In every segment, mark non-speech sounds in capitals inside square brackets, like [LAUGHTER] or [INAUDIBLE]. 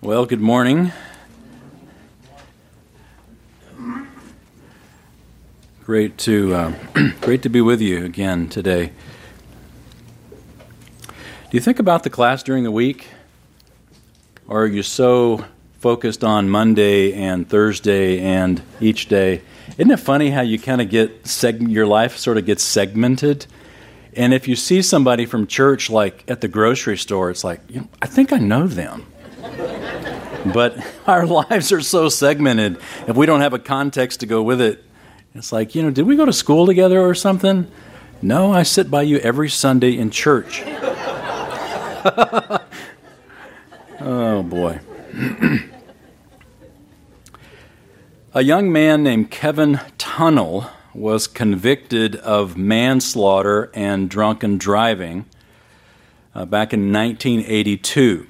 Well, good morning. Great to uh, [CLEARS THROAT] great to be with you again today. Do you think about the class during the week, or are you so focused on Monday and Thursday and each day? Isn't it funny how you kind of get seg- your life sort of gets segmented? And if you see somebody from church, like at the grocery store, it's like, you know, I think I know them but [LAUGHS] our lives are so segmented. If we don't have a context to go with it, it's like, you know, did we go to school together or something? No, I sit by you every Sunday in church. [LAUGHS] oh, boy. [CLEARS THROAT] a young man named Kevin Tunnell was convicted of manslaughter and drunken driving uh, back in 1982.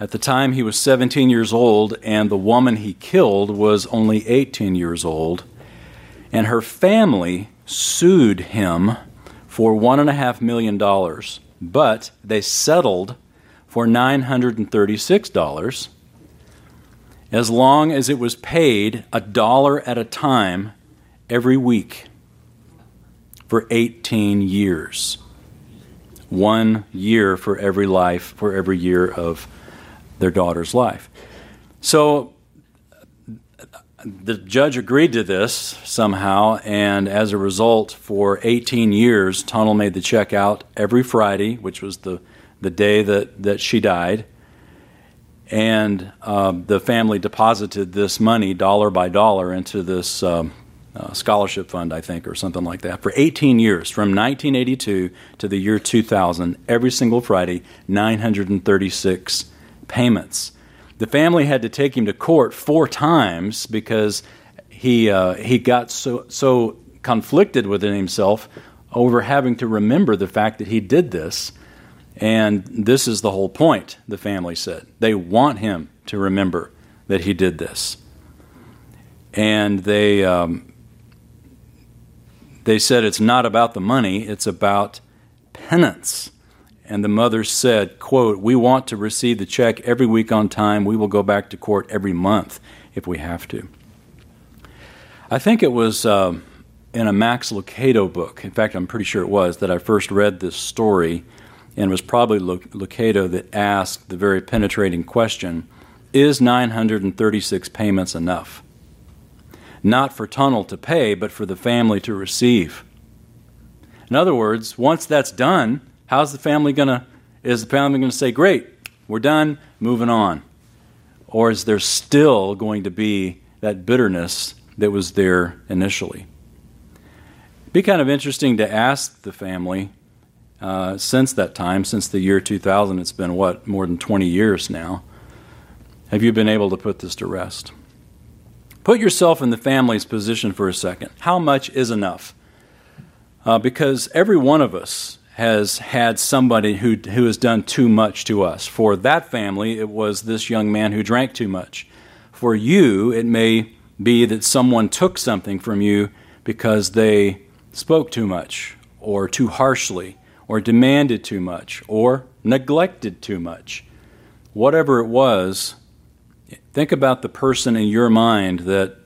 At the time, he was 17 years old, and the woman he killed was only 18 years old. And her family sued him for $1.5 million, but they settled for $936 as long as it was paid a dollar at a time every week for 18 years. One year for every life, for every year of their daughter's life. So the judge agreed to this somehow, and as a result, for 18 years, Tunnell made the check out every Friday, which was the, the day that, that she died. And uh, the family deposited this money dollar by dollar into this um, uh, scholarship fund, I think, or something like that, for 18 years, from 1982 to the year 2000, every single Friday, 936 payments. The family had to take him to court four times because he, uh, he got so, so conflicted within himself over having to remember the fact that he did this. And this is the whole point, the family said. They want him to remember that he did this. And they, um, they said it's not about the money, it's about penance. And the mother said, quote, We want to receive the check every week on time. We will go back to court every month if we have to. I think it was uh, in a Max Lucado book, in fact, I'm pretty sure it was, that I first read this story, and it was probably Lucado that asked the very penetrating question Is 936 payments enough? Not for Tunnell to pay, but for the family to receive. In other words, once that's done, How's the family going to, is the family going to say, great, we're done, moving on? Or is there still going to be that bitterness that was there initially? It'd be kind of interesting to ask the family uh, since that time, since the year 2000, it's been what, more than 20 years now. Have you been able to put this to rest? Put yourself in the family's position for a second. How much is enough? Uh, because every one of us has had somebody who, who has done too much to us. For that family, it was this young man who drank too much. For you, it may be that someone took something from you because they spoke too much, or too harshly, or demanded too much, or neglected too much. Whatever it was, think about the person in your mind that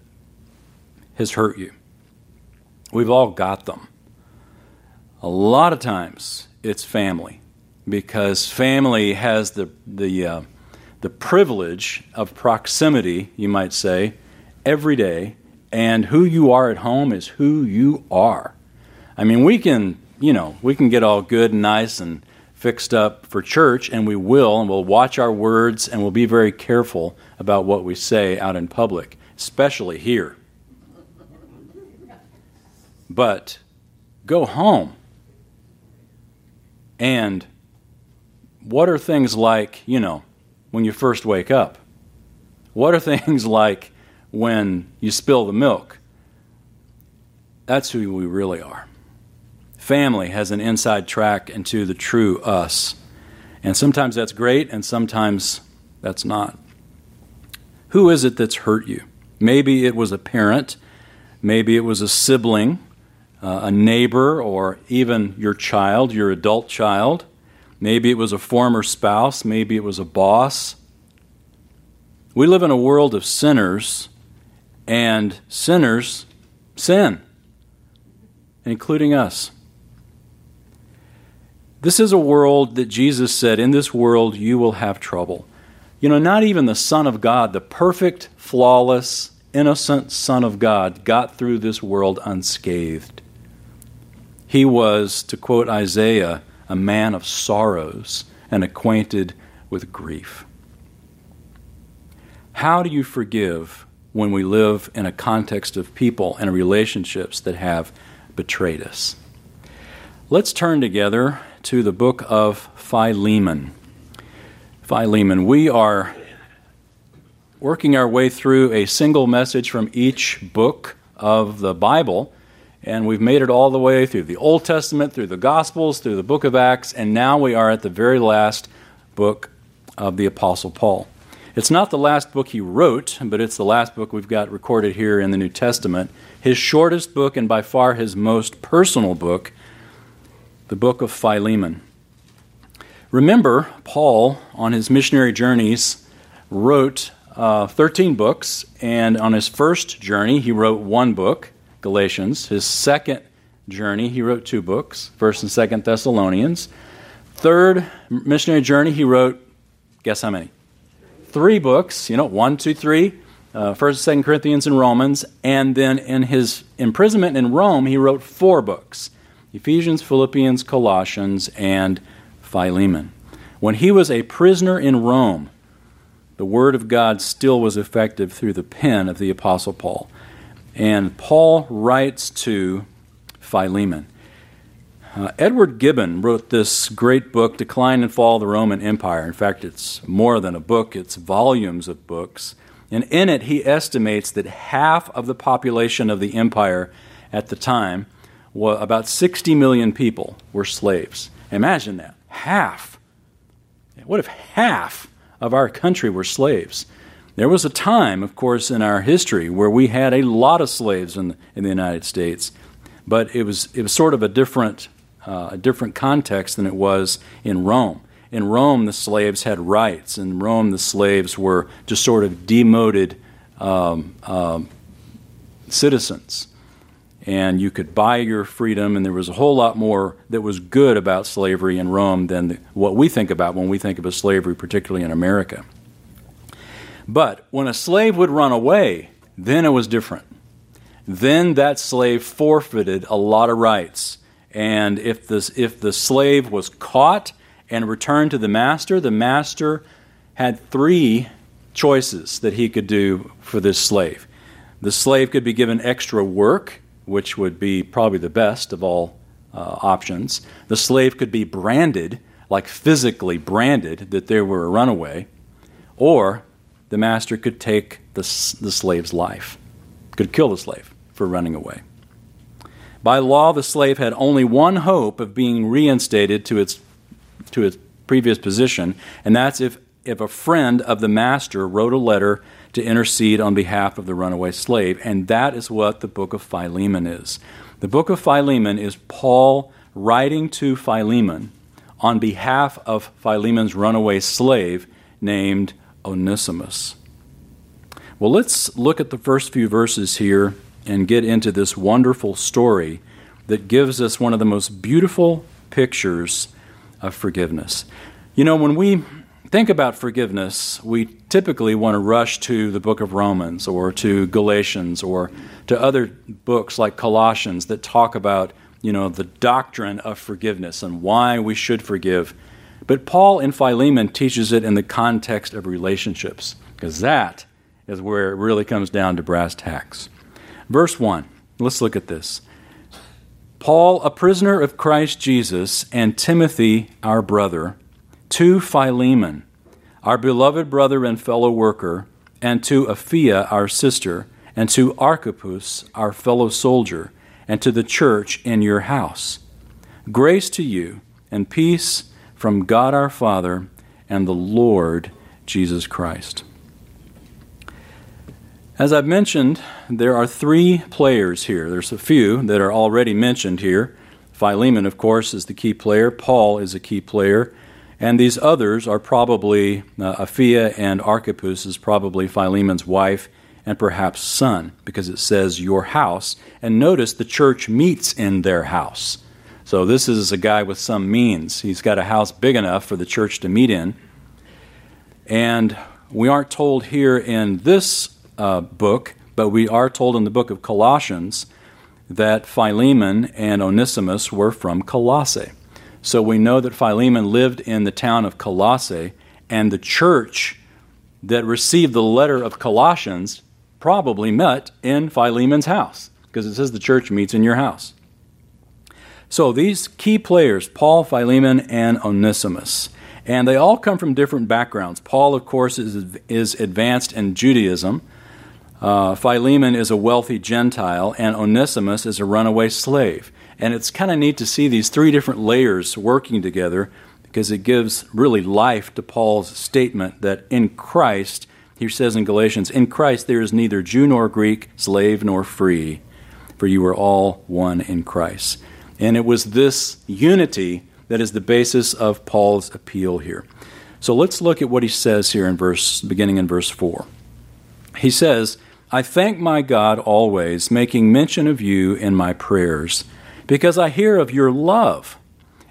has hurt you. We've all got them. A lot of times it's family because family has the, the, uh, the privilege of proximity, you might say, every day, and who you are at home is who you are. I mean, we can, you know, we can get all good and nice and fixed up for church, and we will, and we'll watch our words, and we'll be very careful about what we say out in public, especially here. But go home and what are things like, you know, when you first wake up? What are [LAUGHS] things like when you spill the milk? That's who we really are. Family has an inside track into the true us. And sometimes that's great, and sometimes that's not. Who is it that's hurt you? Maybe it was a parent, maybe it was a sibling, uh, a neighbor, or even your child, your adult child. Maybe it was a former spouse, maybe it was a boss. We live in a world of sinners, and sinners sin, including us. This is a world that Jesus said, In this world you will have trouble. You know, not even the Son of God, the perfect, flawless, innocent Son of God, got through this world unscathed. He was, to quote Isaiah, a man of sorrows and acquainted with grief. How do you forgive when we live in a context of people and relationships that have betrayed us? Let's turn together to the book of Philemon. Philemon, we are working our way through a single message from each book of the Bible, and we've made it all the way through the Old Testament, through the Gospels, through the book of Acts, and now we are at the very last book of the Apostle Paul. It's not the last book he wrote, but it's the last book we've got recorded here in the New Testament. His shortest book and by far his most personal book the book of Philemon. Remember, Paul, on his missionary journeys, wrote uh, 13 books, and on his first journey, he wrote one book, Galatians. His second journey, he wrote two books, 1st and 2nd Thessalonians. Third missionary journey, he wrote, guess how many? Three books, you know, one, two, three, uh, 1st and 2nd Corinthians and Romans. And then in his imprisonment in Rome, he wrote four books. Ephesians, Philippians, Colossians, and Philemon. When he was a prisoner in Rome, the Word of God still was effective through the pen of the Apostle Paul. And Paul writes to Philemon. Uh, Edward Gibbon wrote this great book, Decline and Fall of the Roman Empire. In fact, it's more than a book, it's volumes of books. And in it, he estimates that half of the population of the empire at the time about 60 million people were slaves. Imagine that. Half. What if half of our country were slaves? There was a time, of course, in our history where we had a lot of slaves in the, in the United States, but it was, it was sort of a different, uh, a different context than it was in Rome. In Rome, the slaves had rights. In Rome, the slaves were just sort of demoted um, um, citizens and you could buy your freedom, and there was a whole lot more that was good about slavery in Rome than the, what we think about when we think of slavery, particularly in America. But when a slave would run away, then it was different. Then that slave forfeited a lot of rights. And if the, if the slave was caught and returned to the master, the master had three choices that he could do for this slave. The slave could be given extra work which would be probably the best of all uh, options. The slave could be branded, like physically branded, that they were a runaway, or the master could take the, the slave's life, could kill the slave for running away. By law, the slave had only one hope of being reinstated to its, to its previous position, and that's if, if a friend of the master wrote a letter to intercede on behalf of the runaway slave. And that is what the book of Philemon is. The book of Philemon is Paul writing to Philemon on behalf of Philemon's runaway slave named Onesimus. Well, let's look at the first few verses here and get into this wonderful story that gives us one of the most beautiful pictures of forgiveness. You know, when we think about forgiveness, we typically want to rush to the book of Romans or to Galatians or to other books like Colossians that talk about, you know, the doctrine of forgiveness and why we should forgive. But Paul in Philemon teaches it in the context of relationships, because that is where it really comes down to brass tacks. Verse 1, let's look at this. Paul, a prisoner of Christ Jesus, and Timothy, our brother, to Philemon, our beloved brother and fellow worker, and to Apphia, our sister, and to Archippus, our fellow soldier, and to the church in your house. Grace to you and peace from God our Father and the Lord Jesus Christ. As I've mentioned, there are three players here. There's a few that are already mentioned here. Philemon, of course, is the key player. Paul is a key player. And these others are probably uh, Apphia and Archippus is probably Philemon's wife and perhaps son, because it says your house. And notice the church meets in their house. So this is a guy with some means. He's got a house big enough for the church to meet in. And we aren't told here in this uh, book, but we are told in the book of Colossians that Philemon and Onesimus were from Colossae. So we know that Philemon lived in the town of Colossae, and the church that received the letter of Colossians probably met in Philemon's house, because it says the church meets in your house. So these key players, Paul, Philemon, and Onesimus, and they all come from different backgrounds. Paul, of course, is, is advanced in Judaism. Uh, Philemon is a wealthy Gentile, and Onesimus is a runaway slave. And it's kind of neat to see these three different layers working together because it gives really life to Paul's statement that in Christ, he says in Galatians, in Christ there is neither Jew nor Greek, slave nor free, for you are all one in Christ. And it was this unity that is the basis of Paul's appeal here. So let's look at what he says here in verse beginning in verse 4. He says, I thank my God always, making mention of you in my prayers, because I hear of your love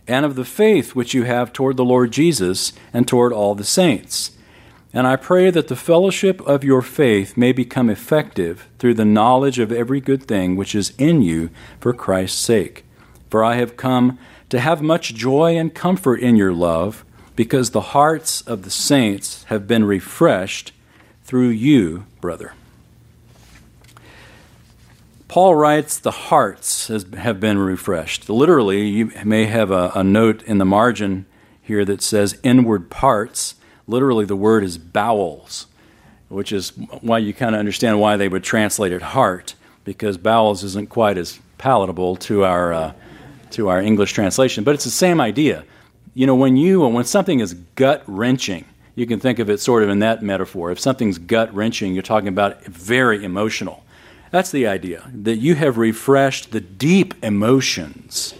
and of the faith which you have toward the Lord Jesus and toward all the saints. And I pray that the fellowship of your faith may become effective through the knowledge of every good thing which is in you for Christ's sake. For I have come to have much joy and comfort in your love, because the hearts of the saints have been refreshed through you, brother. Paul writes, the hearts has, have been refreshed. Literally, you may have a, a note in the margin here that says inward parts. Literally, the word is bowels, which is why you kind of understand why they would translate it heart, because bowels isn't quite as palatable to our, uh, to our English translation. But it's the same idea. You know, when you when something is gut wrenching, you can think of it sort of in that metaphor. If something's gut wrenching, you're talking about very emotional. That's the idea, that you have refreshed the deep emotions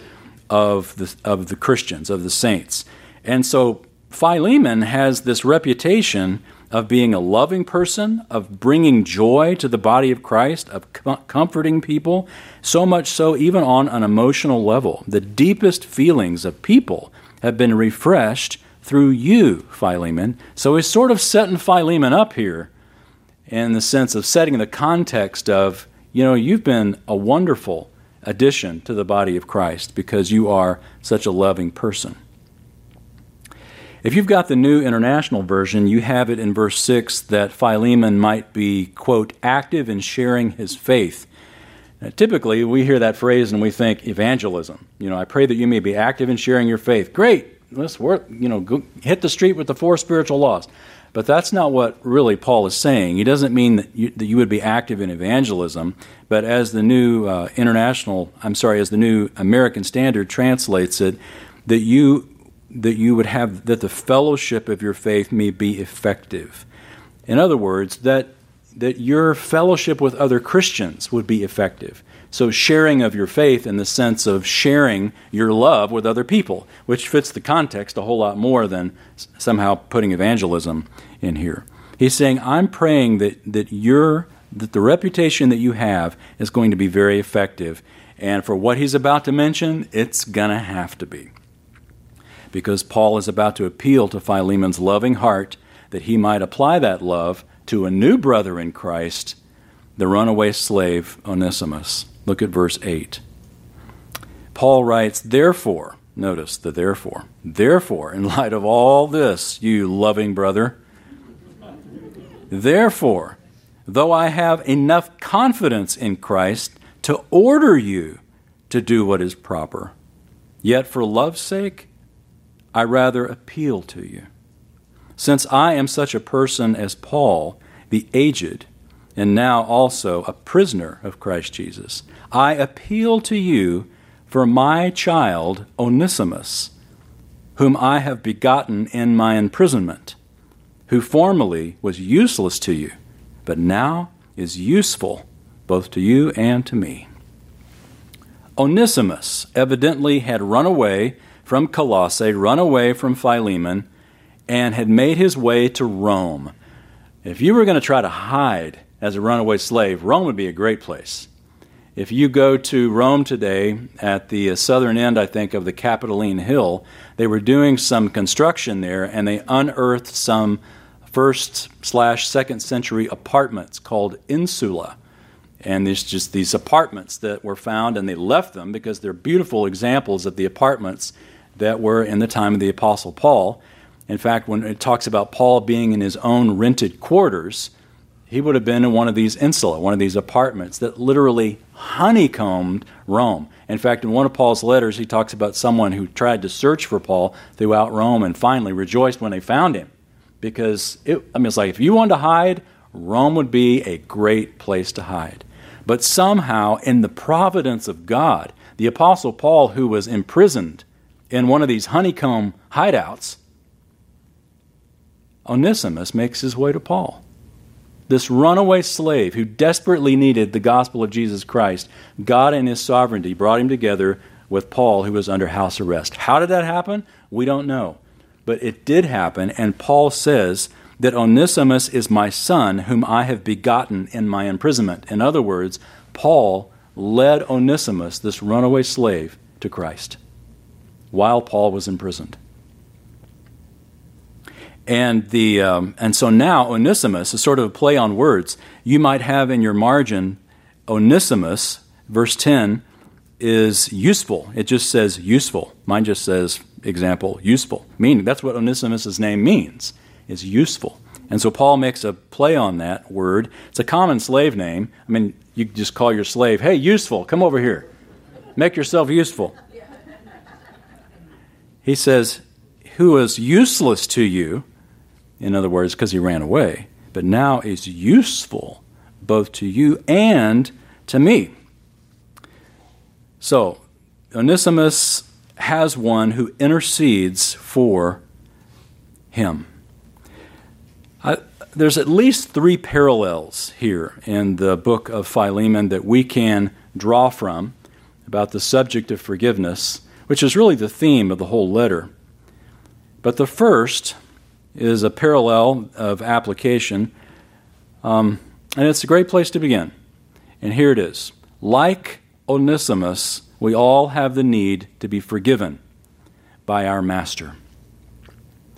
of the, of the Christians, of the saints. And so Philemon has this reputation of being a loving person, of bringing joy to the body of Christ, of com- comforting people, so much so, even on an emotional level. The deepest feelings of people have been refreshed through you, Philemon. So he's sort of setting Philemon up here in the sense of setting the context of, you know, you've been a wonderful addition to the body of Christ because you are such a loving person. If you've got the New International Version, you have it in verse 6 that Philemon might be, quote, active in sharing his faith. Now, typically, we hear that phrase and we think evangelism. You know, I pray that you may be active in sharing your faith. Great, let's work, you know, go, hit the street with the four spiritual laws. But that's not what really Paul is saying. He doesn't mean that you, that you would be active in evangelism, but as the new uh, international, I'm sorry, as the new American Standard translates it, that you that you would have that the fellowship of your faith may be effective. In other words, that that your fellowship with other Christians would be effective. So, sharing of your faith in the sense of sharing your love with other people, which fits the context a whole lot more than somehow putting evangelism in here. He's saying, I'm praying that, that, your, that the reputation that you have is going to be very effective. And for what he's about to mention, it's going to have to be. Because Paul is about to appeal to Philemon's loving heart that he might apply that love to a new brother in Christ, the runaway slave Onesimus. Look at verse 8. Paul writes, Therefore, notice the therefore, therefore, in light of all this, you loving brother, therefore, though I have enough confidence in Christ to order you to do what is proper, yet for love's sake, I rather appeal to you. Since I am such a person as Paul, the aged, and now also a prisoner of Christ Jesus, I appeal to you for my child Onesimus, whom I have begotten in my imprisonment, who formerly was useless to you, but now is useful both to you and to me. Onesimus evidently had run away from Colossae, run away from Philemon, and had made his way to Rome. If you were going to try to hide as a runaway slave, Rome would be a great place. If you go to Rome today, at the southern end, I think, of the Capitoline Hill, they were doing some construction there and they unearthed some first slash second century apartments called insula. And there's just these apartments that were found, and they left them because they're beautiful examples of the apartments that were in the time of the Apostle Paul. In fact, when it talks about Paul being in his own rented quarters, he would have been in one of these insula, one of these apartments that literally honeycombed Rome. In fact, in one of Paul's letters, he talks about someone who tried to search for Paul throughout Rome and finally rejoiced when they found him. Because, it, I mean, it's like if you wanted to hide, Rome would be a great place to hide. But somehow, in the providence of God, the Apostle Paul, who was imprisoned in one of these honeycomb hideouts, Onesimus makes his way to Paul. This runaway slave who desperately needed the gospel of Jesus Christ, God in his sovereignty brought him together with Paul, who was under house arrest. How did that happen? We don't know. But it did happen, and Paul says that Onesimus is my son, whom I have begotten in my imprisonment. In other words, Paul led Onesimus, this runaway slave, to Christ while Paul was imprisoned. And, the, um, and so now Onesimus is sort of a play on words. You might have in your margin Onesimus, verse 10, is useful. It just says useful. Mine just says example, useful. Meaning that's what Onesimus' name means, is useful. And so Paul makes a play on that word. It's a common slave name. I mean, you just call your slave, hey, useful, come over here. Make yourself useful. He says, who is useless to you in other words, because he ran away, but now is useful both to you and to me. So, Onesimus has one who intercedes for him. I, there's at least three parallels here in the book of Philemon that we can draw from about the subject of forgiveness, which is really the theme of the whole letter. But the first is a parallel of application, um, and it's a great place to begin. And here it is. Like Onesimus, we all have the need to be forgiven by our Master.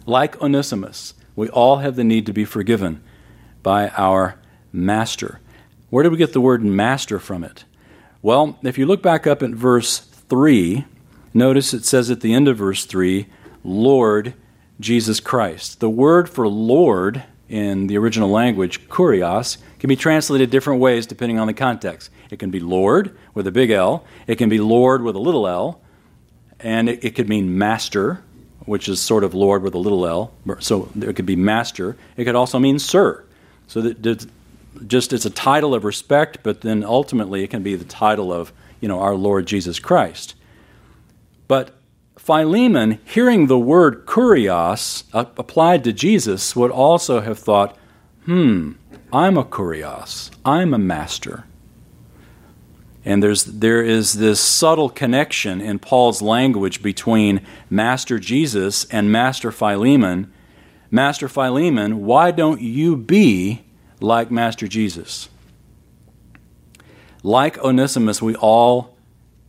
Like Onesimus, we all have the need to be forgiven by our Master. Where did we get the word master from it? Well, if you look back up at verse 3, notice it says at the end of verse 3, Lord Jesus Christ. The word for Lord in the original language, kurios, can be translated different ways depending on the context. It can be Lord with a big L, it can be Lord with a little l, and it, it could mean master, which is sort of Lord with a little l. So it could be master. It could also mean sir. So that just it's a title of respect, but then ultimately it can be the title of you know our Lord Jesus Christ. But Philemon, hearing the word kurios uh, applied to Jesus, would also have thought, hmm, I'm a kurios, I'm a master. And there's, there is this subtle connection in Paul's language between Master Jesus and Master Philemon. Master Philemon, why don't you be like Master Jesus? Like Onesimus, we all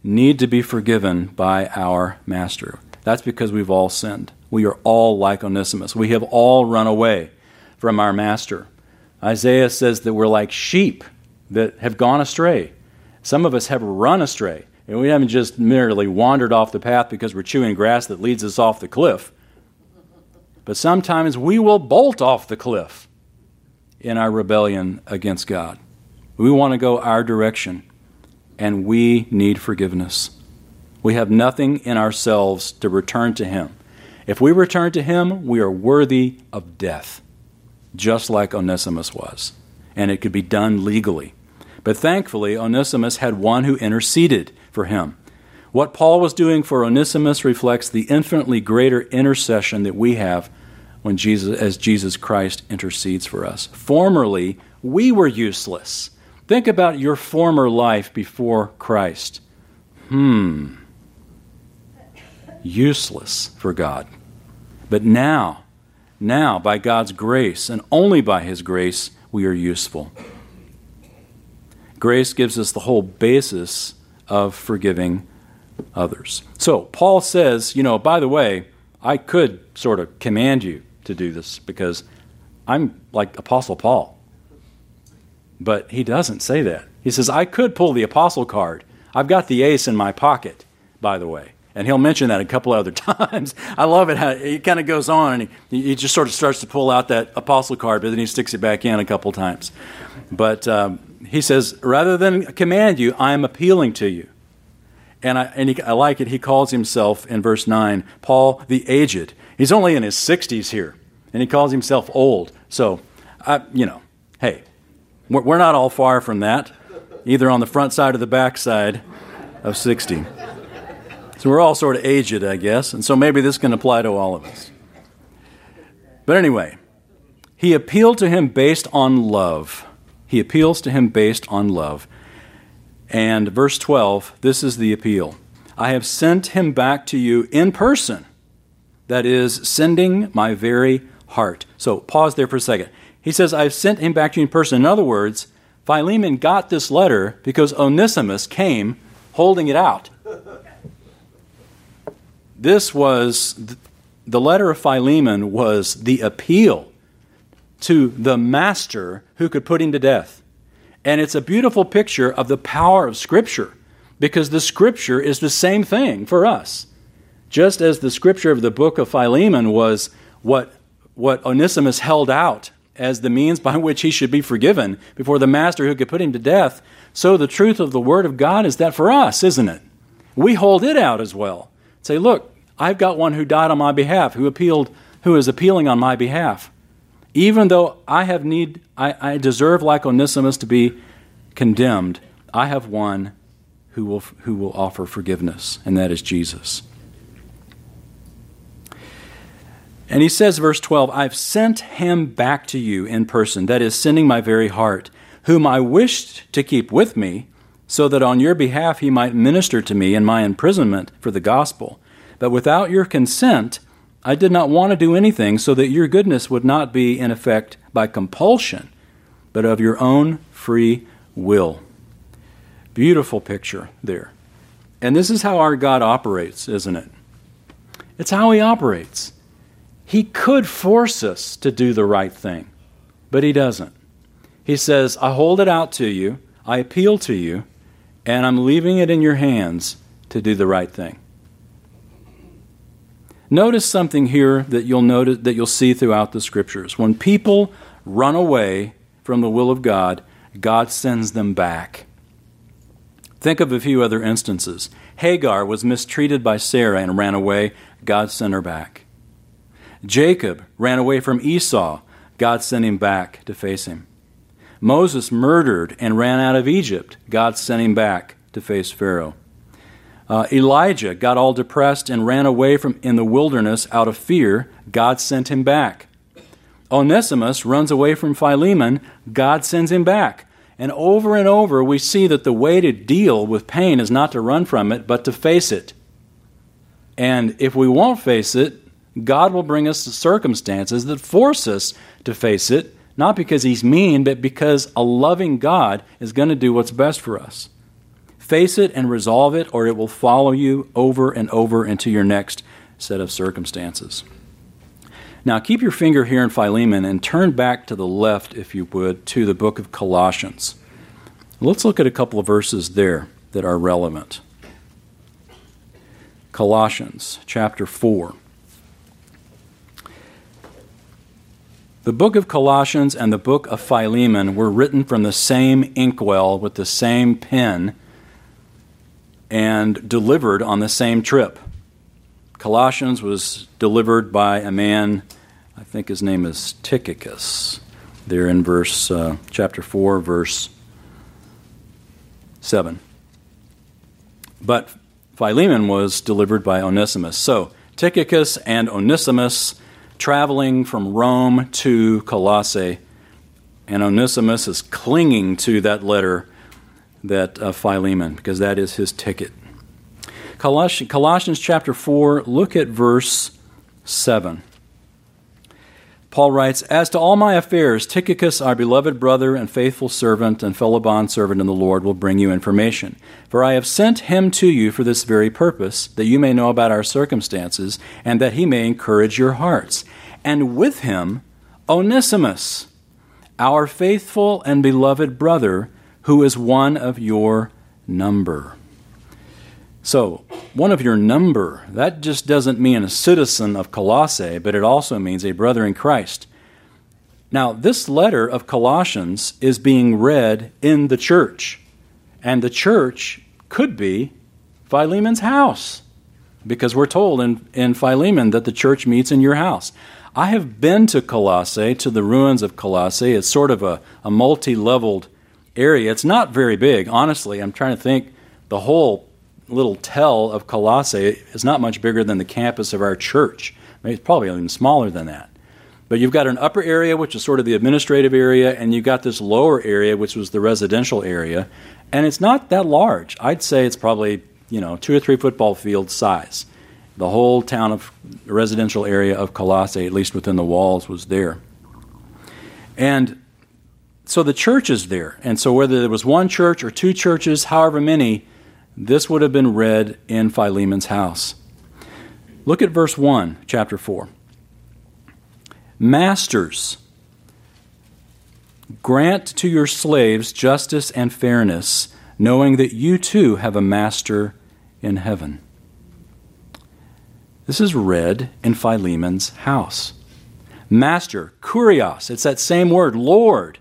need to be forgiven by our Master. That's because we've all sinned. We are all like Onesimus. We have all run away from our Master. Isaiah says that we're like sheep that have gone astray. Some of us have run astray. And we haven't just merely wandered off the path because we're chewing grass that leads us off the cliff. But sometimes we will bolt off the cliff in our rebellion against God. We want to go our direction and we need forgiveness. We have nothing in ourselves to return to Him. If we return to Him, we are worthy of death, just like Onesimus was. And it could be done legally. But thankfully, Onesimus had one who interceded for him. What Paul was doing for Onesimus reflects the infinitely greater intercession that we have when Jesus, as Jesus Christ intercedes for us. Formerly, we were useless Think about your former life before Christ. Hmm. useless for God. But now, now, by God's grace, and only by His grace, we are useful. Grace gives us the whole basis of forgiving others. So, Paul says, you know, by the way, I could sort of command you to do this because I'm like Apostle Paul. But he doesn't say that. He says, I could pull the apostle card. I've got the ace in my pocket, by the way. And he'll mention that a couple other [LAUGHS] times. I love it how it kind of goes on and he, he just sort of starts to pull out that apostle card, but then he sticks it back in a couple times. But um, he says, rather than command you, I am appealing to you. And, I, and he, I like it. He calls himself in verse 9, Paul the aged. He's only in his 60s here, and he calls himself old. So, I, you know, hey, we're, not all far from that, either on the front side or the back side of 60. So we're all sort of aged, I guess, and so maybe this can apply to all of us. But anyway, he appealed to him based on love. He appeals to him based on love. And verse 12, this is the appeal I have sent him back to you in person. That is, sending my very heart. So pause there for a second. He says, I've sent him back to you in person. In other words, Philemon got this letter because Onesimus came holding it out. This was the letter of Philemon was the appeal to the master who could put him to death. And it's a beautiful picture of the power of Scripture because the Scripture is the same thing for us. Just as the Scripture of the book of Philemon was what, what Onesimus held out as the means by which he should be forgiven before the master who could put him to death, so the truth of the Word of God is that for us, isn't it? We hold it out as well. Say, look, I've got one who died on my behalf, who appealed, who is appealing on my behalf. Even though I have need, I, I deserve like Onesimus to be condemned, I have one who will, who will offer forgiveness, and that is Jesus. And he says, verse 12, I've sent him back to you in person, that is, sending my very heart, whom I wished to keep with me, so that on your behalf he might minister to me in my imprisonment for the gospel. But without your consent, I did not want to do anything so that your goodness would not be in effect by compulsion, but of your own free will. Beautiful picture there. And this is how our God operates, isn't it? It's how He operates. He could force us to do the right thing, but He doesn't. He says, I hold it out to you, I appeal to you, and I'm leaving it in your hands to do the right thing. Notice something here that you'll notice that you'll see throughout the scriptures. When people run away from the will of God, God sends them back. Think of a few other instances. Hagar was mistreated by Sarah and ran away. God sent her back. Jacob ran away from Esau. God sent him back to face him. Moses murdered and ran out of Egypt. God sent him back to face Pharaoh. Uh, Elijah got all depressed and ran away from in the wilderness out of fear. God sent him back. Onesimus runs away from Philemon. God sends him back. And over and over, we see that the way to deal with pain is not to run from it, but to face it. And if we won't face it, God will bring us circumstances that force us to face it, not because He's mean, but because a loving God is going to do what's best for us. Face it and resolve it, or it will follow you over and over into your next set of circumstances. Now, keep your finger here in Philemon and turn back to the left, if you would, to the book of Colossians. Let's look at a couple of verses there that are relevant. Colossians chapter 4. The book of Colossians and the book of Philemon were written from the same inkwell with the same pen and delivered on the same trip. Colossians was delivered by a man, I think his name is Tychicus, there in verse uh, chapter 4, verse 7. But Philemon was delivered by Onesimus. So Tychicus and Onesimus traveling from Rome to Colossae, and Onesimus is clinging to that letter that uh, Philemon, because that is his ticket. Colossians, Colossians chapter 4, look at verse 7. Paul writes, As to all my affairs, Tychicus, our beloved brother and faithful servant and fellow bondservant in the Lord, will bring you information. For I have sent him to you for this very purpose, that you may know about our circumstances, and that he may encourage your hearts. And with him, Onesimus, our faithful and beloved brother, who is one of your number. So, one of your number, that just doesn't mean a citizen of Colossae, but it also means a brother in Christ. Now, this letter of Colossians is being read in the church, and the church could be Philemon's house, because we're told in, in Philemon that the church meets in your house. I have been to Colossae, to the ruins of Colossae. It's sort of a, a multi leveled area. It's not very big, honestly. I'm trying to think the whole little tell of Colossae is not much bigger than the campus of our church. I mean, it's probably even smaller than that. But you've got an upper area, which is sort of the administrative area, and you've got this lower area, which was the residential area. And it's not that large. I'd say it's probably, you know, two or three football field size. The whole town of residential area of Colossae, at least within the walls, was there. And so the church is there. And so whether there was one church or two churches, however many, this would have been read in Philemon's house. Look at verse 1, chapter 4. Masters, grant to your slaves justice and fairness, knowing that you too have a master in heaven. This is read in Philemon's house. Master, kurios, it's that same word, Lord.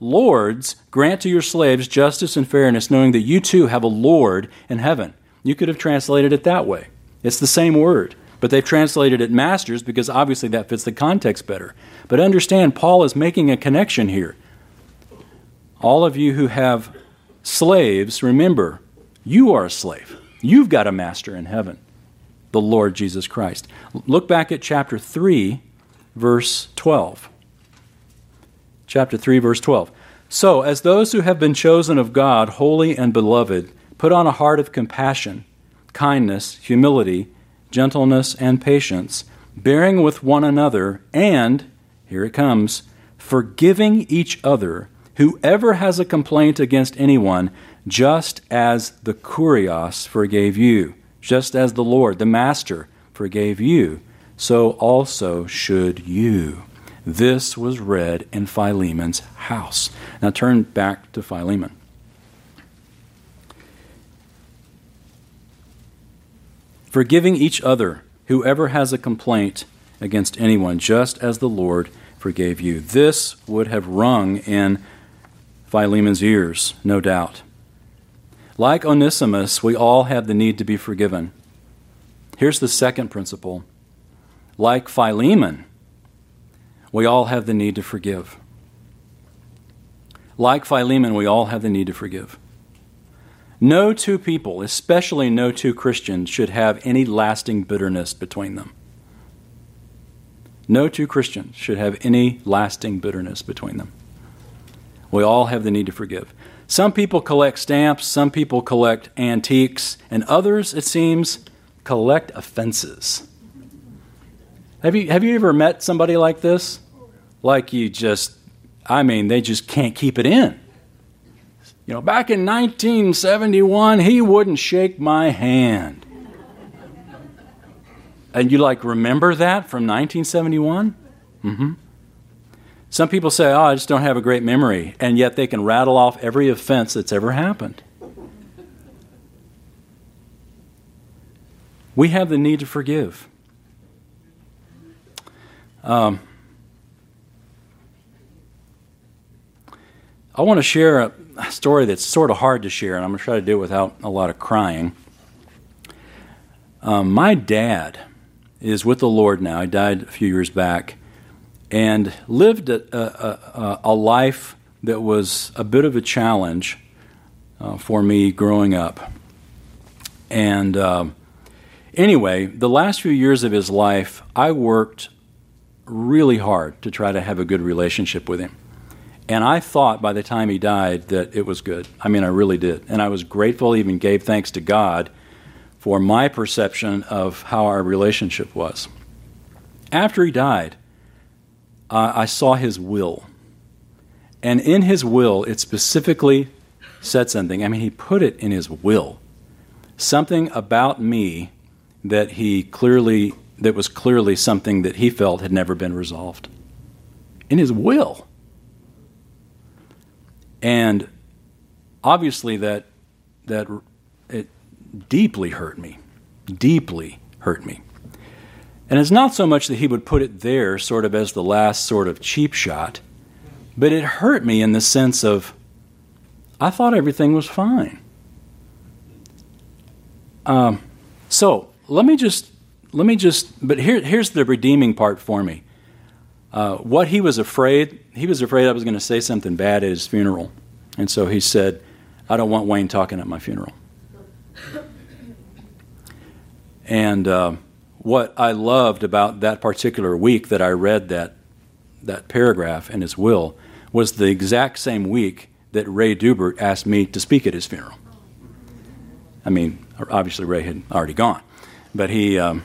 Lords, grant to your slaves justice and fairness, knowing that you too have a Lord in heaven. You could have translated it that way. It's the same word, but they've translated it masters because obviously that fits the context better. But understand, Paul is making a connection here. All of you who have slaves, remember, you are a slave. You've got a master in heaven, the Lord Jesus Christ. Look back at chapter 3, verse 12 chapter 3 verse 12. So, as those who have been chosen of God, holy and beloved, put on a heart of compassion, kindness, humility, gentleness, and patience, bearing with one another, and, here it comes, forgiving each other, whoever has a complaint against anyone, just as the Kurios forgave you, just as the Lord, the Master, forgave you, so also should you. This was read in Philemon's house. Now turn back to Philemon. Forgiving each other, whoever has a complaint against anyone, just as the Lord forgave you. This would have rung in Philemon's ears, no doubt. Like Onesimus, we all have the need to be forgiven. Here's the second principle. Like Philemon, we all have the need to forgive. Like Philemon, we all have the need to forgive. No two people, especially no two Christians, should have any lasting bitterness between them. No two Christians should have any lasting bitterness between them. We all have the need to forgive. Some people collect stamps, some people collect antiques, and others, it seems, collect offenses. Have you, have you ever met somebody like this? Like you just, I mean, they just can't keep it in. You know, back in 1971, he wouldn't shake my hand. And you like remember that from 1971? Mm-hmm. Some people say, oh, I just don't have a great memory, and yet they can rattle off every offense that's ever happened. We have the need to forgive. Um, I want to share a story that's sort of hard to share, and I'm going to try to do it without a lot of crying. Um, my dad is with the Lord now. He died a few years back and lived a, a, a life that was a bit of a challenge uh, for me growing up. And um, anyway, the last few years of his life, I worked really hard to try to have a good relationship with him. And I thought by the time he died that it was good. I mean, I really did. And I was grateful, even gave thanks to God for my perception of how our relationship was. After he died, uh, I saw his will. And in his will, it specifically said something. I mean, he put it in his will. Something about me that he clearly, that was clearly something that he felt had never been resolved. In his will. And obviously that, that it deeply hurt me. Deeply hurt me. And it's not so much that he would put it there sort of as the last sort of cheap shot, but it hurt me in the sense of I thought everything was fine. Um, so let me just let me just but here here's the redeeming part for me. Uh, what he was afraid he was afraid I was going to say something bad at his funeral, and so he said, "I don't want Wayne talking at my funeral." And uh, what I loved about that particular week that I read that that paragraph in his will was the exact same week that Ray Dubert asked me to speak at his funeral. I mean, obviously Ray had already gone, but he. Um,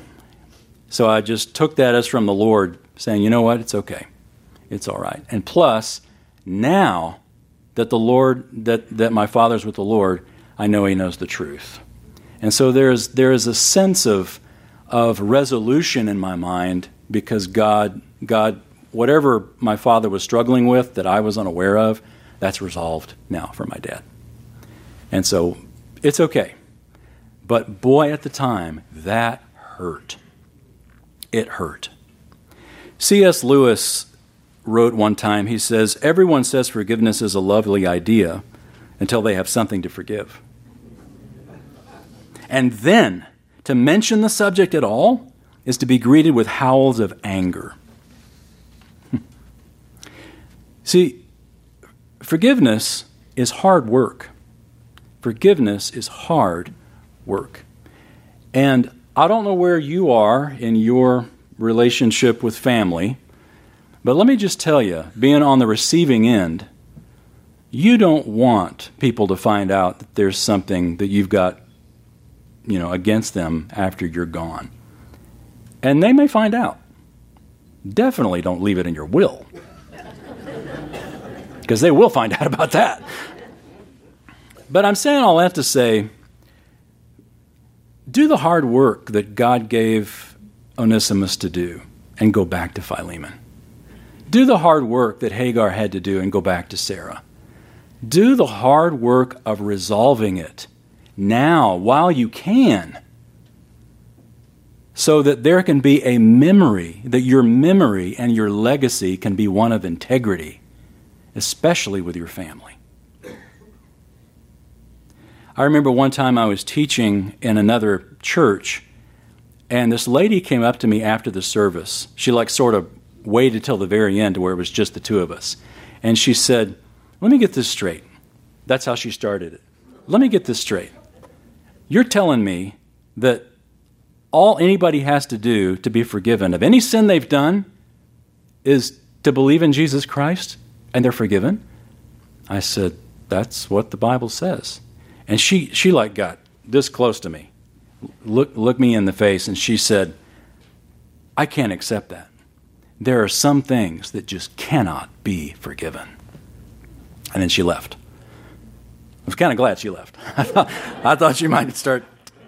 so I just took that as from the Lord, saying, you know what, it's okay, it's all right. And plus, now that the Lord, that that my father's with the Lord, I know he knows the truth. And so there's, there is a sense of, of resolution in my mind because God, God, whatever my father was struggling with that I was unaware of, that's resolved now for my dad. And so it's okay. But boy, at the time, that hurt. It hurt. C.S. Lewis wrote one time, he says, Everyone says forgiveness is a lovely idea until they have something to forgive. And then to mention the subject at all is to be greeted with howls of anger. [LAUGHS] See, forgiveness is hard work. Forgiveness is hard work. And I don't know where you are in your relationship with family, but let me just tell you, being on the receiving end, you don't want people to find out that there's something that you've got you know, against them after you're gone. And they may find out. Definitely don't leave it in your will. [LAUGHS] Because they will find out about that. But I'm saying all that to say do the hard work that God gave Onesimus to do and go back to Philemon. Do the hard work that Hagar had to do and go back to Sarah. Do the hard work of resolving it now while you can so that there can be a memory, that your memory and your legacy can be one of integrity, especially with your family. I remember one time I was teaching in another church, and this lady came up to me after the service. She, like, sort of waited till the very end where it was just the two of us. And she said, Let me get this straight. That's how she started it. Let me get this straight. You're telling me that all anybody has to do to be forgiven of any sin they've done is to believe in Jesus Christ and they're forgiven? I said, That's what the Bible says. And she, she like got this close to me, look, looked me in the face, and she said, I can't accept that. There are some things that just cannot be forgiven. And then she left. I was kind of glad she left. [LAUGHS] I thought, I thought she might start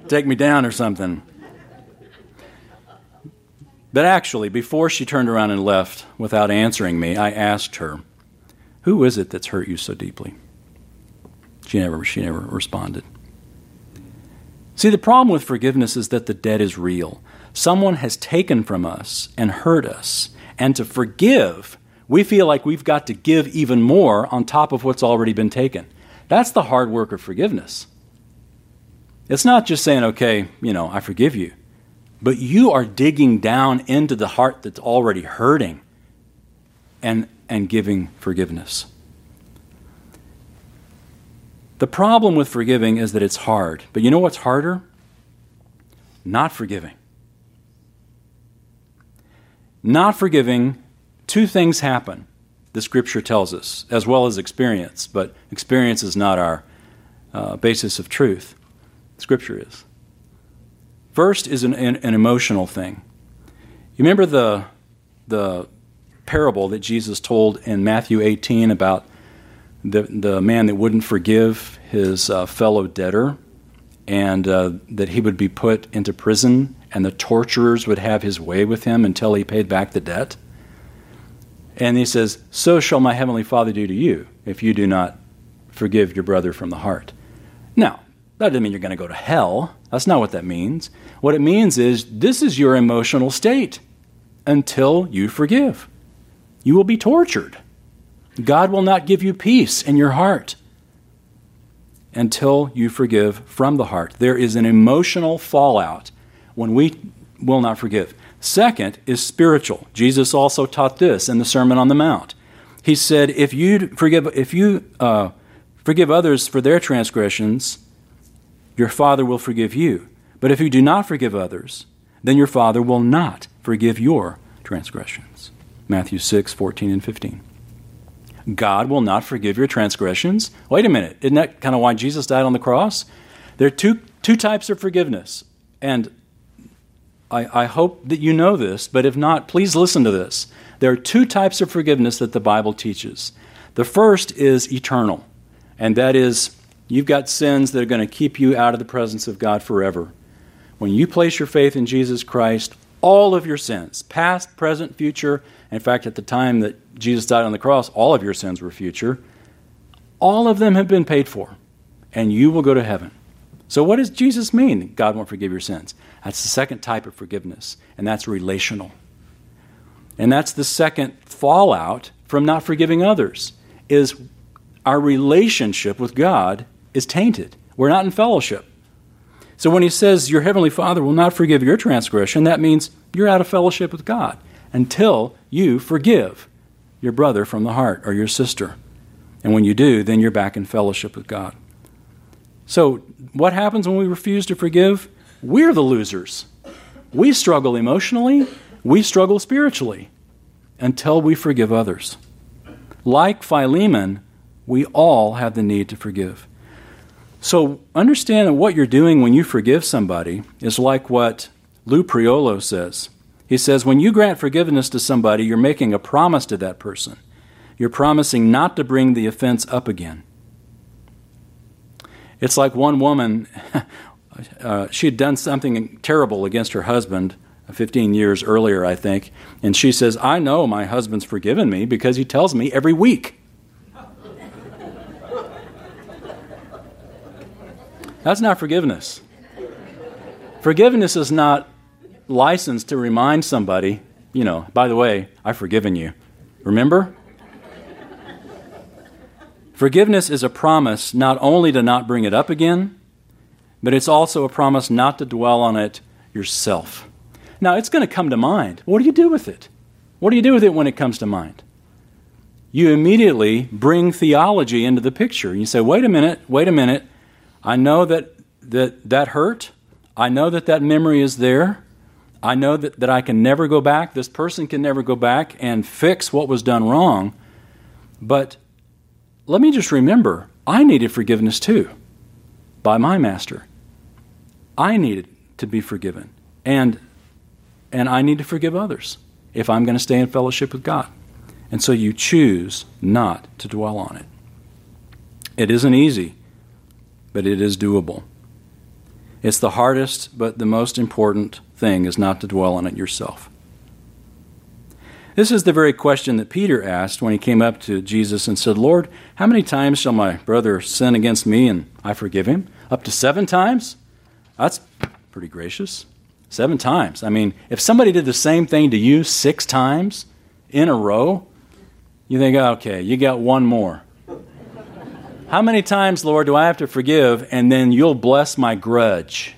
take me down or something. But actually, before she turned around and left without answering me, I asked her, "Who is it that's hurt you so deeply?" She never she never responded. See, the problem with forgiveness is that the debt is real. Someone has taken from us and hurt us, and to forgive, we feel like we've got to give even more on top of what's already been taken. That's the hard work of forgiveness. It's not just saying, okay, you know, I forgive you, but you are digging down into the heart that's already hurting and, and giving forgiveness. The problem with forgiving is that it's hard. But you know what's harder? Not forgiving. Not forgiving, two things happen the scripture tells us, as well as experience, but experience is not our uh, basis of truth. Scripture is. First is an, an, an emotional thing. You remember the, the parable that Jesus told in Matthew 18 about the, the man that wouldn't forgive his uh, fellow debtor and uh, that he would be put into prison and the torturers would have his way with him until he paid back the debt? And he says, So shall my heavenly Father do to you if you do not forgive your brother from the heart. Now, that doesn't mean you're going to go to hell. That's not what that means. What it means is this is your emotional state until you forgive. You will be tortured. God will not give you peace in your heart until you forgive from the heart. There is an emotional fallout when we will not forgive. Second is spiritual. Jesus also taught this in the Sermon on the Mount. He said, "If you forgive, if you uh, forgive others for their transgressions, your Father will forgive you. But if you do not forgive others, then your Father will not forgive your transgressions." Matthew six fourteen and fifteen. God will not forgive your transgressions. Wait a minute, isn't that kind of why Jesus died on the cross? There are two, two types of forgiveness. And I, I hope that you know this, but if not, please listen to this. There are two types of forgiveness that the Bible teaches. The first is eternal, and that is you've got sins that are going to keep you out of the presence of God forever. When you place your faith in Jesus Christ, all of your sins, past, present, future, in fact, at the time that Jesus died on the cross, all of your sins were future. All of them have been paid for, and you will go to heaven. So, what does Jesus mean? God won't forgive your sins. That's the second type of forgiveness, and that's relational. And that's the second fallout from not forgiving others is our relationship with God is tainted. We're not in fellowship. So when he says your heavenly Father will not forgive your transgression, that means you're out of fellowship with God until you forgive your brother from the heart or your sister. And when you do, then you're back in fellowship with God. So, what happens when we refuse to forgive? We're the losers. We struggle emotionally, we struggle spiritually until we forgive others. Like Philemon, we all have the need to forgive. So, understand that what you're doing when you forgive somebody is like what Lou Priolo says. He says, when you grant forgiveness to somebody, you're making a promise to that person. You're promising not to bring the offense up again. It's like one woman, [LAUGHS] uh, she had done something terrible against her husband 15 years earlier, I think, and she says, I know my husband's forgiven me because he tells me every week. [LAUGHS] That's not forgiveness. Forgiveness is not license to remind somebody, you know, by the way, I've forgiven you. Remember? Forgiveness is a promise not only to not bring it up again, but it's also a promise not to dwell on it yourself. Now, it's going to come to mind. What do you do with it? What do you do with it when it comes to mind? You immediately bring theology into the picture. You say, wait a minute, wait a minute. I know that that, that hurt. I know that that memory is there. I know that, that I can never go back, this person can never go back and fix what was done wrong. But let me just remember I needed forgiveness too by my master. I needed to be forgiven. And, and I need to forgive others if I'm going to stay in fellowship with God. And so you choose not to dwell on it. It isn't easy, but it is doable. It's the hardest, but the most important thing is not to dwell on it yourself. This is the very question that Peter asked when he came up to Jesus and said, Lord, how many times shall my brother sin against me and I forgive him? Up to seven times? That's pretty gracious. Seven times. I mean, if somebody did the same thing to you six times in a row, you think, okay, you got one more. How many times, Lord, do I have to forgive and then you'll bless my grudge?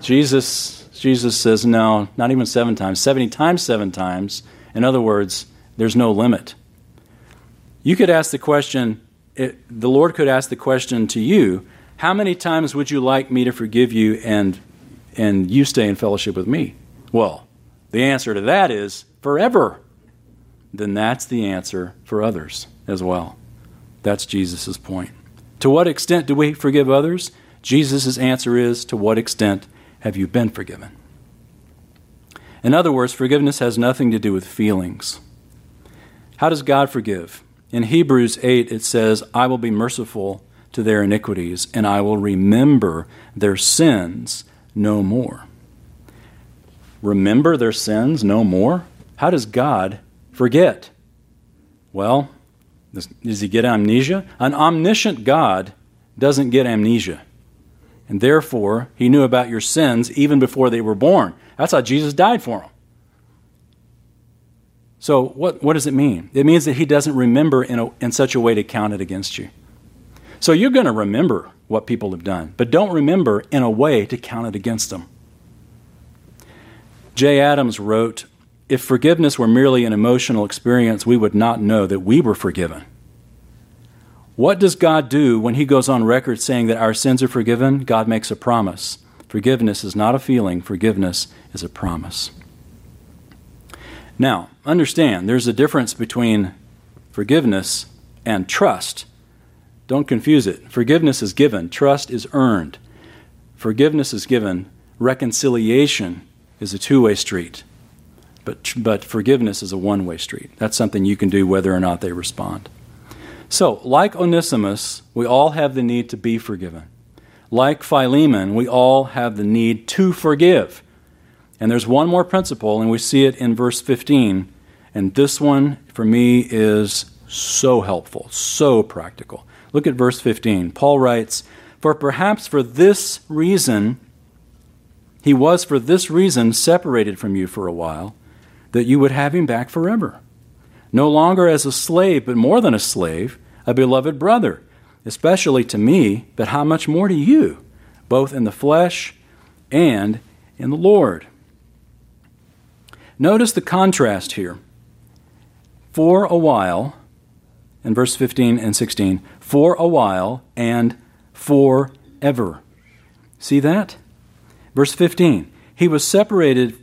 Jesus, Jesus says, no, not even seven times, 70 times seven times. In other words, there's no limit. You could ask the question, it, the Lord could ask the question to you, how many times would you like me to forgive you and, and you stay in fellowship with me? Well, the answer to that is forever. Then that's the answer for others as well. That's Jesus' point. To what extent do we forgive others? Jesus' answer is to what extent have you been forgiven? In other words, forgiveness has nothing to do with feelings. How does God forgive? In Hebrews 8, it says, I will be merciful to their iniquities, and I will remember their sins no more. Remember their sins no more? How does God forget? Well, does he get amnesia? An omniscient God doesn't get amnesia. And therefore, he knew about your sins even before they were born. That's how Jesus died for them. So, what, what does it mean? It means that he doesn't remember in, a, in such a way to count it against you. So, you're going to remember what people have done, but don't remember in a way to count it against them. Jay Adams wrote If forgiveness were merely an emotional experience, we would not know that we were forgiven. What does God do when He goes on record saying that our sins are forgiven? God makes a promise. Forgiveness is not a feeling, forgiveness is a promise. Now, understand there's a difference between forgiveness and trust. Don't confuse it. Forgiveness is given, trust is earned. Forgiveness is given, reconciliation is a two way street. But, but forgiveness is a one way street. That's something you can do whether or not they respond. So, like Onesimus, we all have the need to be forgiven. Like Philemon, we all have the need to forgive. And there's one more principle, and we see it in verse 15. And this one, for me, is so helpful, so practical. Look at verse 15. Paul writes, For perhaps for this reason, he was for this reason separated from you for a while, that you would have him back forever no longer as a slave, but more than a slave, a beloved brother, especially to me, but how much more to you, both in the flesh and in the Lord. Notice the contrast here. For a while, in verse 15 and 16, for a while and forever. See that? Verse 15, he was separated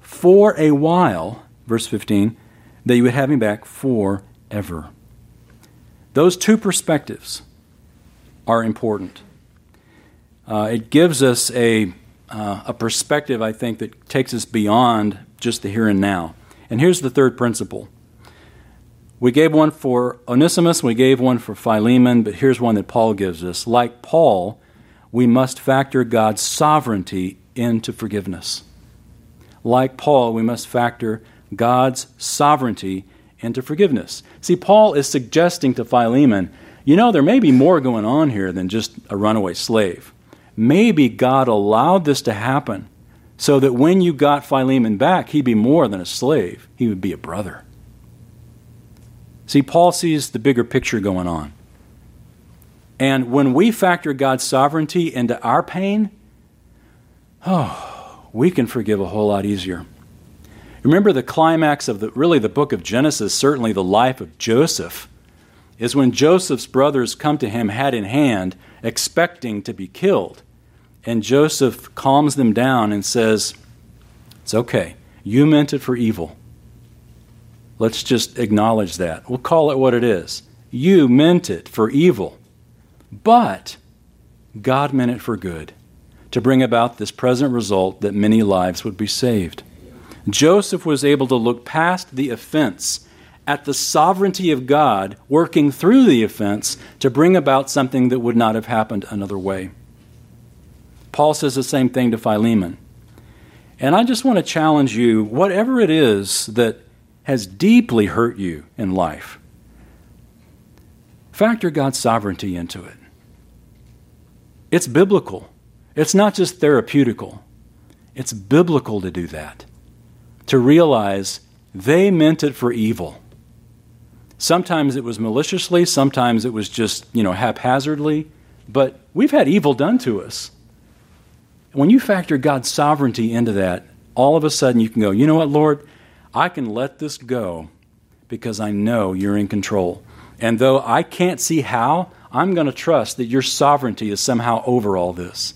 for a while, verse 15, that you would have me back forever. Those two perspectives are important. Uh, it gives us a, uh, a perspective, I think, that takes us beyond just the here and now. And here's the third principle. We gave one for Onesimus, we gave one for Philemon, but here's one that Paul gives us. Like Paul, we must factor God's sovereignty into forgiveness. Like Paul, we must factor God's sovereignty into forgiveness. See, Paul is suggesting to Philemon, you know, there may be more going on here than just a runaway slave. Maybe God allowed this to happen so that when you got Philemon back, he'd be more than a slave, he would be a brother. See, Paul sees the bigger picture going on. And when we factor God's sovereignty into our pain, oh, we can forgive a whole lot easier. Remember the climax of the really the book of Genesis, certainly the life of Joseph, is when Joseph's brothers come to him hat in hand, expecting to be killed. And Joseph calms them down and says, It's okay. You meant it for evil. Let's just acknowledge that. We'll call it what it is. You meant it for evil. But God meant it for good, to bring about this present result that many lives would be saved. Joseph was able to look past the offense at the sovereignty of God working through the offense to bring about something that would not have happened another way. Paul says the same thing to Philemon. And I just want to challenge you whatever it is that has deeply hurt you in life, factor God's sovereignty into it. It's biblical, it's not just therapeutical, it's biblical to do that to realize they meant it for evil. Sometimes it was maliciously, sometimes it was just, you know, haphazardly, but we've had evil done to us. When you factor God's sovereignty into that, all of a sudden you can go, you know what, Lord, I can let this go because I know you're in control. And though I can't see how, I'm going to trust that your sovereignty is somehow over all this.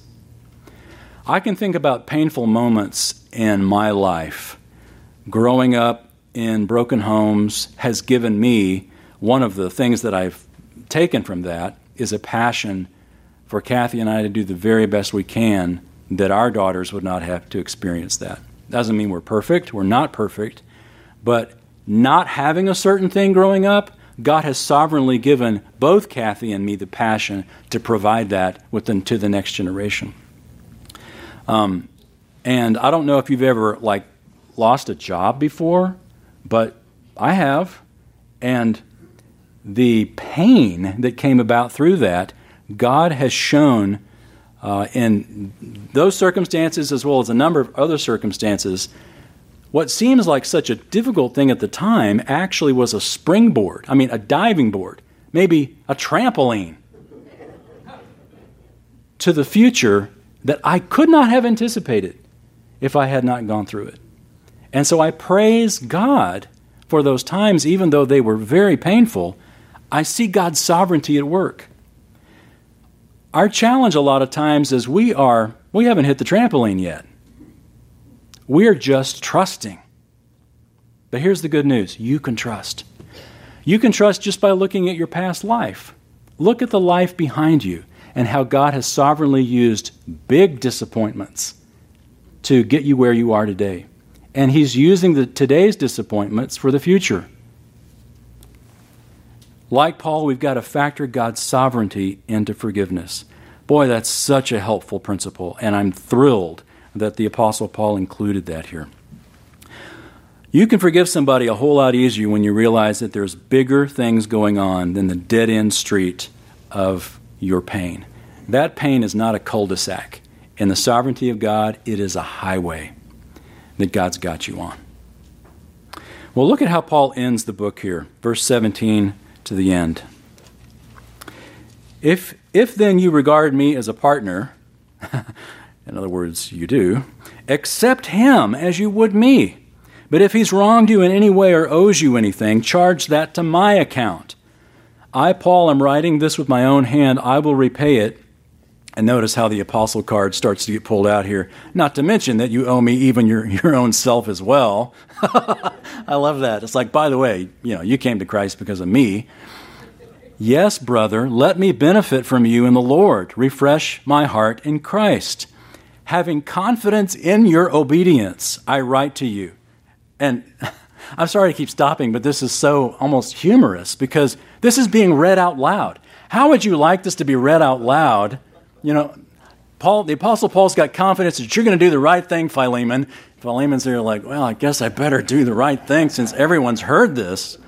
I can think about painful moments in my life growing up in broken homes has given me one of the things that I've taken from that is a passion for Kathy and I to do the very best we can that our daughters would not have to experience that. Doesn't mean we're perfect, we're not perfect, but not having a certain thing growing up, God has sovereignly given both Kathy and me the passion to provide that within, to the next generation. Um, and I don't know if you've ever like lost a job before, but I have. And the pain that came about through that, God has shown uh, in those circumstances as well as a number of other circumstances what seems like such a difficult thing at the time actually was a springboard. I mean, a diving board, maybe a trampoline to the future that I could not have anticipated if I had not gone through it. And so I praise God for those times, even though they were very painful. I see God's sovereignty at work. Our challenge a lot of times is we are, we haven't hit the trampoline yet. We're just trusting. But here's the good news you can trust. You can trust just by looking at your past life. Look at the life behind you and how God has sovereignly used big disappointments to get you where you are today. And He's using the, today's disappointments for the future. Like Paul, we've got to factor God's sovereignty into forgiveness. Boy, that's such a helpful principle, and I'm thrilled that the Apostle Paul included that here. You can forgive somebody a whole lot easier when you realize that there's bigger things going on than the dead end street of your pain. That pain is not a cul de sac. In the sovereignty of God, it is a highway that God's got you on. Well, look at how Paul ends the book here, verse 17 to the end. If, if then you regard me as a partner, [LAUGHS] in other words, you do, accept him as you would me. But if he's wronged you in any way or owes you anything, charge that to my account. I, Paul, am writing this with my own hand. I will repay it. And notice how the apostle card starts to get pulled out here. Not to mention that you owe me even your, [LAUGHS] your own self as well. [LAUGHS] I love that. It's like, by the way, you know, you came to Christ because of me. Yes, brother, let me benefit from you in the Lord. Refresh my heart in Christ having confidence in your obedience, I write to you. And [LAUGHS] I'm sorry to keep stopping, but this is so almost humorous because this is being read out loud. How would you like this to be read out loud? You know, Paul, the Apostle Paul's got confidence that you're going to do the right thing, Philemon. Philemon's there like, well, I guess I better do the right thing since everyone's heard this.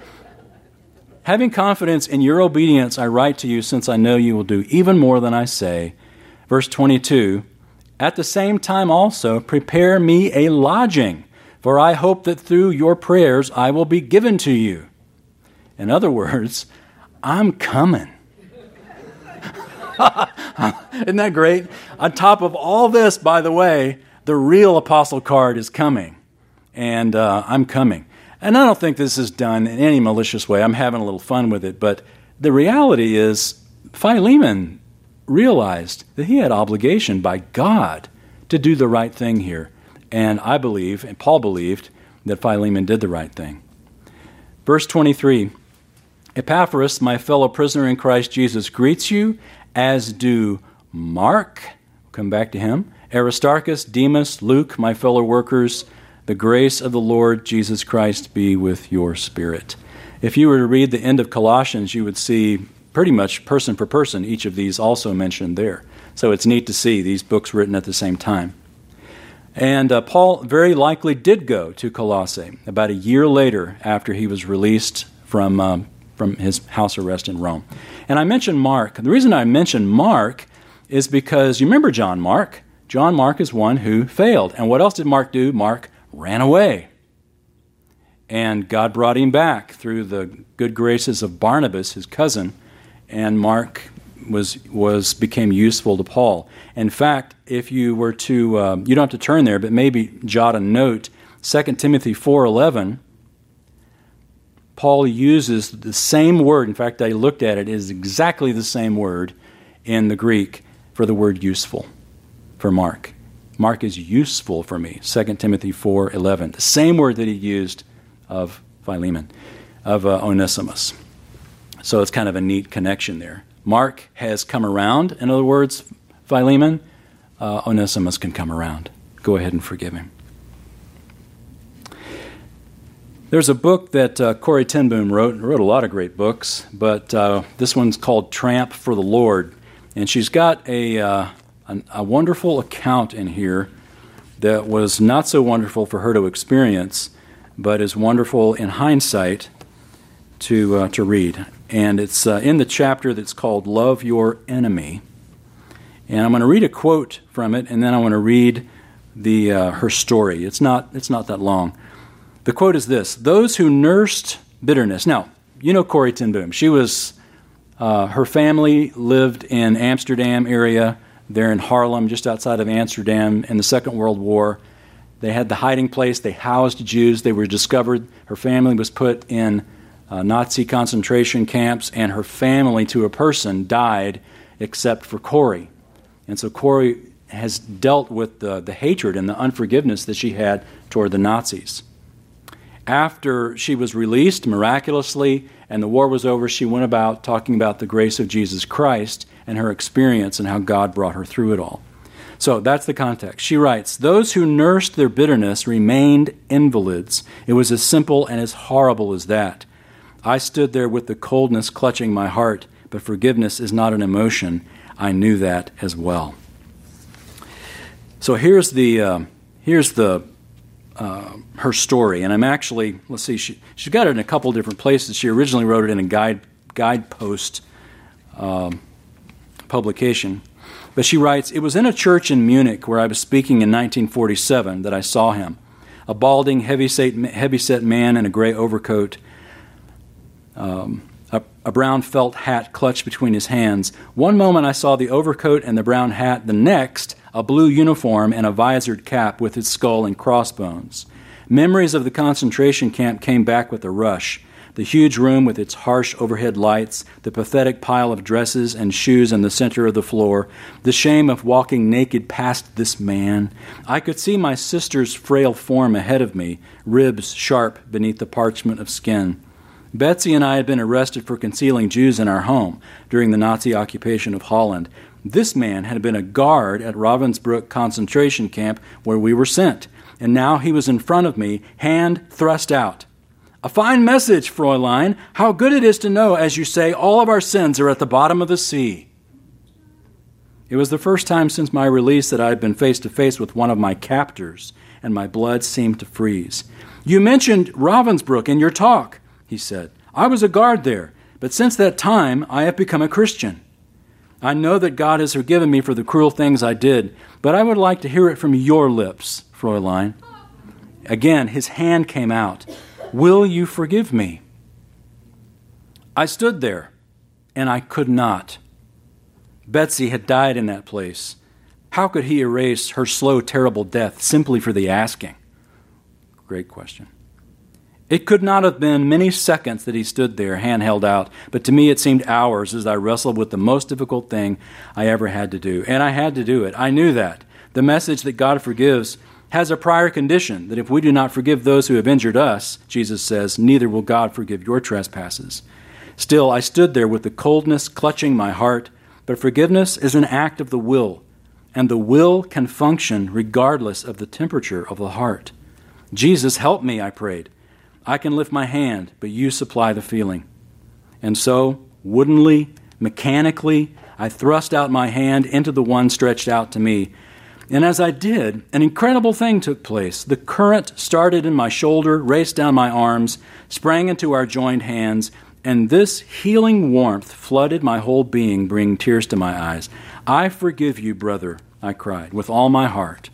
Having confidence in your obedience, I write to you since I know you will do even more than I say. Verse 22 at the same time, also, prepare me a lodging, for I hope that through your prayers I will be given to you. In other words, I'm coming. [LAUGHS] Isn't that great? On top of all this, by the way, the real apostle card is coming. And uh, I'm coming. And I don't think this is done in any malicious way. I'm having a little fun with it. But the reality is, Philemon realized that he had obligation by God to do the right thing here. And I believe, and Paul believed, that Philemon did the right thing. Verse 23 Epaphras, my fellow prisoner in Christ Jesus, greets you, as do Mark, come back to him, Aristarchus, Demas, Luke, my fellow workers. The grace of the Lord Jesus Christ be with your spirit. If you were to read the end of Colossians, you would see pretty much person for person, each of these also mentioned there. So it's neat to see these books written at the same time. And uh, Paul very likely did go to Colossae about a year later after he was released from, um, from his house arrest in Rome. And I mentioned Mark. The reason I mentioned Mark is because you remember John Mark. John Mark is one who failed. And what else did Mark do? Mark ran away. And God brought him back through the good graces of Barnabas, his cousin, and Mark was was became useful to Paul. In fact, if you were to um, you don't have to turn there, but maybe jot a note. 2 Timothy four eleven. Paul uses the same word. In fact, I looked at it; it is exactly the same word in the Greek for the word useful for Mark. Mark is useful for me. 2 Timothy four eleven. The same word that he used of Philemon, of uh, Onesimus. So it's kind of a neat connection there. Mark has come around, in other words, Philemon, uh, Onesimus can come around. Go ahead and forgive him. There's a book that uh, Corrie ten Boom wrote, wrote a lot of great books, but uh, this one's called Tramp for the Lord. And she's got a, uh, a, a wonderful account in here that was not so wonderful for her to experience, but is wonderful in hindsight to, uh, to read. And it's uh, in the chapter that's called Love Your Enemy. And I'm going to read a quote from it, and then I want to read the, uh, her story. It's not, it's not that long. The quote is this Those who nursed bitterness. Now, you know Corrie ten Boom. She was, uh, her family lived in Amsterdam area, there in Haarlem, just outside of Amsterdam in the Second World War. They had the hiding place, they housed Jews, they were discovered. Her family was put in uh, Nazi concentration camps, and her family, to a person, died except for Corrie. And so Corrie has dealt with the, the hatred and the unforgiveness that she had toward the Nazis. After she was released miraculously and the war was over, she went about talking about the grace of Jesus Christ and her experience and how God brought her through it all. So that's the context. She writes Those who nursed their bitterness remained invalids. It was as simple and as horrible as that. I stood there with the coldness clutching my heart, but forgiveness is not an emotion. I knew that as well. So here's the, uh, here's the uh, her story, and I'm actually let's see, she she's got it in a couple different places. She originally wrote it in a guide guidepost um, publication, but she writes, "It was in a church in Munich where I was speaking in 1947 that I saw him, a balding, heavy-set, heavy-set man in a gray overcoat." Um, a brown felt hat clutched between his hands. One moment I saw the overcoat and the brown hat, the next, a blue uniform and a visored cap with its skull and crossbones. Memories of the concentration camp came back with a rush. The huge room with its harsh overhead lights, the pathetic pile of dresses and shoes in the center of the floor, the shame of walking naked past this man. I could see my sister's frail form ahead of me, ribs sharp beneath the parchment of skin. Betsy and I had been arrested for concealing Jews in our home during the Nazi occupation of Holland. This man had been a guard at Ravensbrück concentration camp where we were sent, and now he was in front of me, hand thrust out. A fine message, Fräulein. How good it is to know, as you say, all of our sins are at the bottom of the sea. It was the first time since my release that I had been face to face with one of my captors, and my blood seemed to freeze. You mentioned Ravensbrück in your talk, he said. I was a guard there, but since that time I have become a Christian. I know that God has forgiven me for the cruel things I did, but I would like to hear it from your lips, Fräulein. Again, his hand came out. Will you forgive me? I stood there, and I could not. Betsy had died in that place. How could he erase her slow, terrible death simply for the asking? Great question. It could not have been many seconds that he stood there, hand held out, but to me it seemed hours as I wrestled with the most difficult thing I ever had to do. And I had to do it. I knew that. The message that God forgives has a prior condition that if we do not forgive those who have injured us, Jesus says, neither will God forgive your trespasses. Still, I stood there with the coldness clutching my heart, but forgiveness is an act of the will, and the will can function regardless of the temperature of the heart. Jesus, help me, I prayed. I can lift my hand, but you supply the feeling. And so, woodenly, mechanically, I thrust out my hand into the one stretched out to me. And as I did, an incredible thing took place. The current started in my shoulder, raced down my arms, sprang into our joined hands, and this healing warmth flooded my whole being, bringing tears to my eyes. I forgive you, brother, I cried, with all my heart.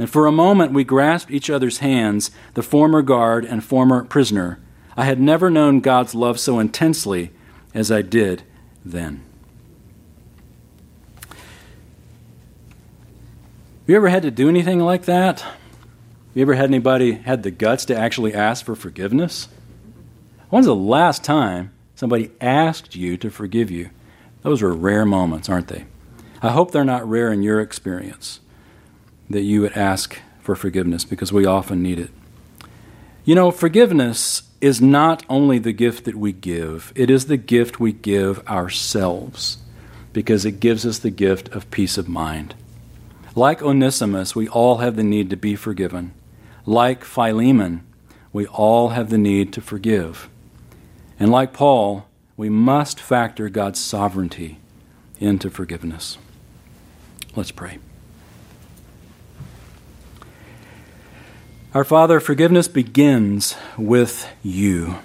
And for a moment we grasped each other's hands, the former guard and former prisoner. I had never known God's love so intensely as I did then. You ever had to do anything like that? You ever had anybody had the guts to actually ask for forgiveness? When's the last time somebody asked you to forgive you? Those are rare moments, aren't they? I hope they're not rare in your experience that you would ask for forgiveness because we often need it. You know, forgiveness is not only the gift that we give, it is the gift we give ourselves because it gives us the gift of peace of mind. Like Onesimus, we all have the need to be forgiven. Like Philemon, we all have the need to forgive. And like Paul, we must factor God's sovereignty into forgiveness. Let's pray. Our Father, forgiveness begins with you,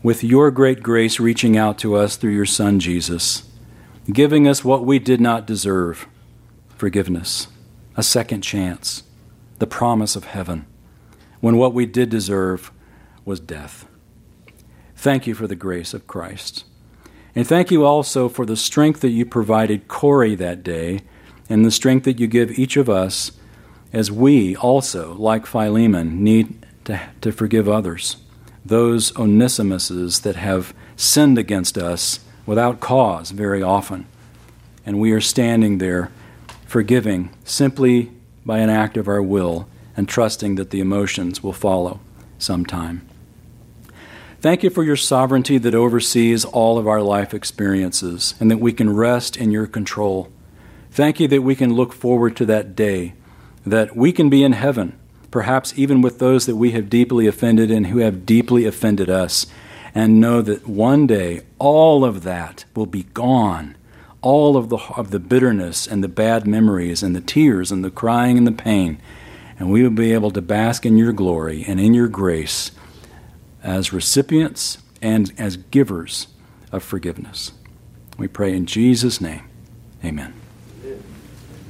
with your great grace reaching out to us through your Son Jesus, giving us what we did not deserve forgiveness, a second chance, the promise of heaven, when what we did deserve was death. Thank you for the grace of Christ. And thank you also for the strength that you provided Corrie that day and the strength that you give each of us as we also, like Philemon, need to, to forgive others, those Onesimuses that have sinned against us without cause very often. And we are standing there forgiving simply by an act of our will and trusting that the emotions will follow sometime. Thank you for your sovereignty that oversees all of our life experiences and that we can rest in your control. Thank you that we can look forward to that day, that we can be in heaven, perhaps even with those that we have deeply offended and who have deeply offended us, and know that one day all of that will be gone. All of the, of the bitterness and the bad memories and the tears and the crying and the pain. And we will be able to bask in your glory and in your grace as recipients and as givers of forgiveness. We pray in Jesus' name. Amen.